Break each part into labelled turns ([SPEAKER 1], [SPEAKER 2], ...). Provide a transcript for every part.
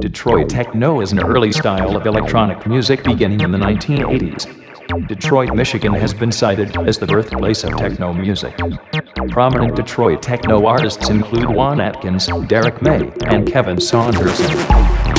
[SPEAKER 1] Detroit techno is an early style of electronic music beginning in the 1980s. Detroit, Michigan has been cited as the birthplace of techno music. Prominent Detroit techno artists include Juan Atkins, Derrick May, and Kevin Saunderson.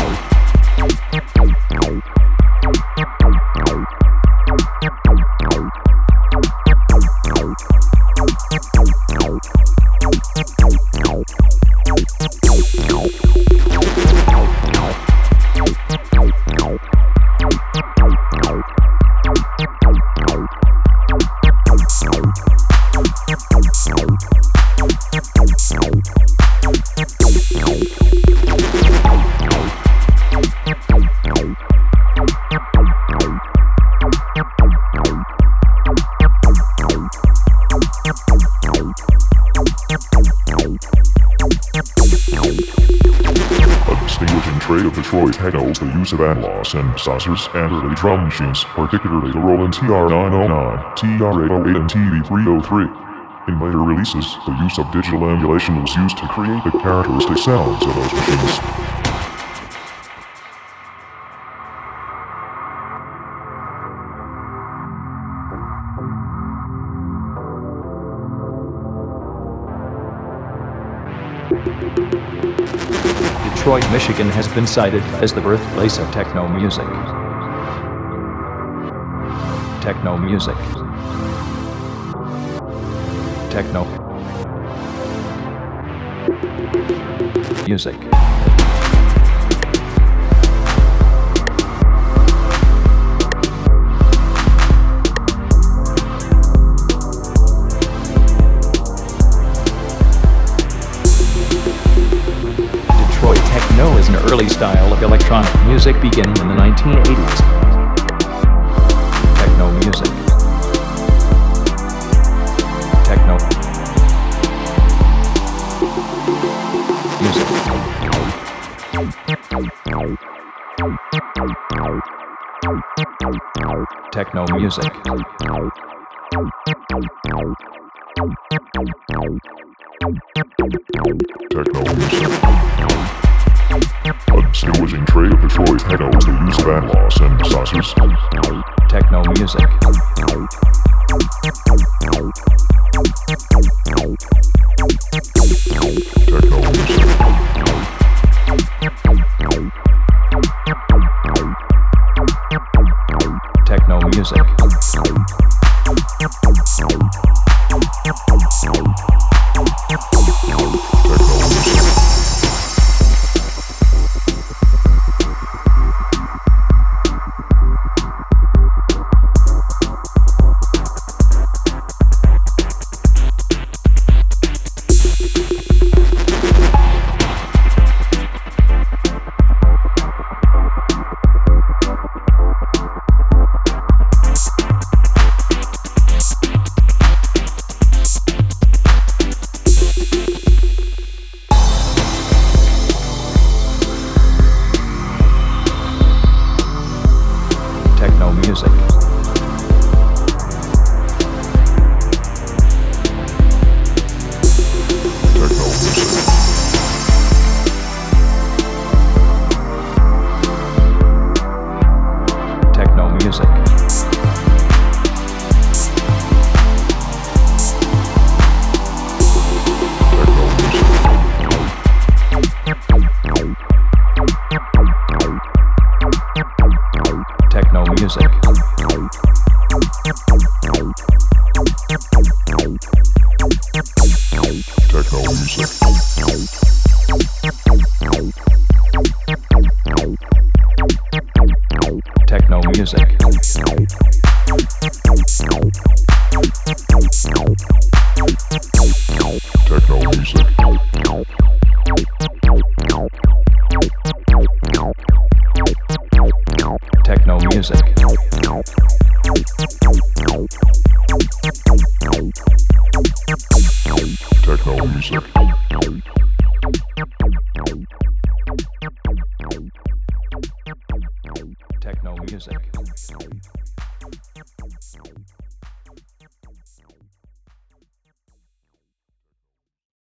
[SPEAKER 2] Trade of Detroit echoes the use of analog synthesizers and early drum machines, particularly the Roland TR-909, TR-808 and TB-303. In later releases, the use of digital emulation was used to create the characteristic sounds of those machines.
[SPEAKER 1] Detroit, Michigan has been cited as the birthplace of techno music. Techno music. Techno music. Electronic music beginning in the 1980s. Techno music. Techno music. Techno music.
[SPEAKER 2] Techno music. Of Detroit techno is the use of analog synthesizers.
[SPEAKER 1] Techno music. Techno music. music. music. Techno music. Techno music. music. Techno music. Techno music.